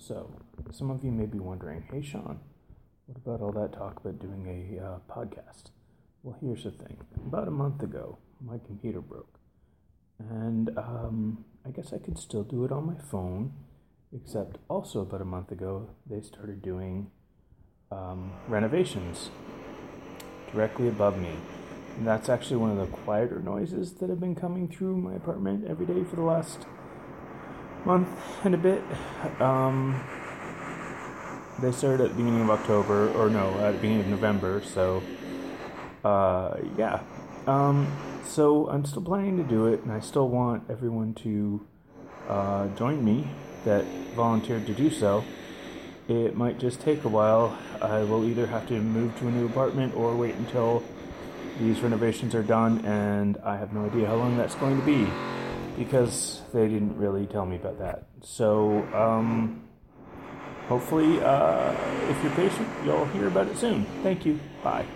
So, some of you may be wondering, hey Sean, what about all that talk about doing a uh, podcast? Well, here's the thing. About a month ago, my computer broke. And um, I guess I could still do it on my phone, except also about a month ago, they started doing um, renovations directly above me. And that's actually one of the quieter noises that have been coming through my apartment every day for the last month and a bit. Um, they started at the beginning of October, or no, at the beginning of November. So, uh, yeah. Um, so I'm still planning to do it, and I still want everyone to uh, join me that volunteered to do so. It might just take a while. I will either have to move to a new apartment or wait until these renovations are done, and I have no idea how long that's going to be because they didn't really tell me about that. So, um, hopefully, uh, if you're patient, you'll hear about it soon. Thank you. Bye.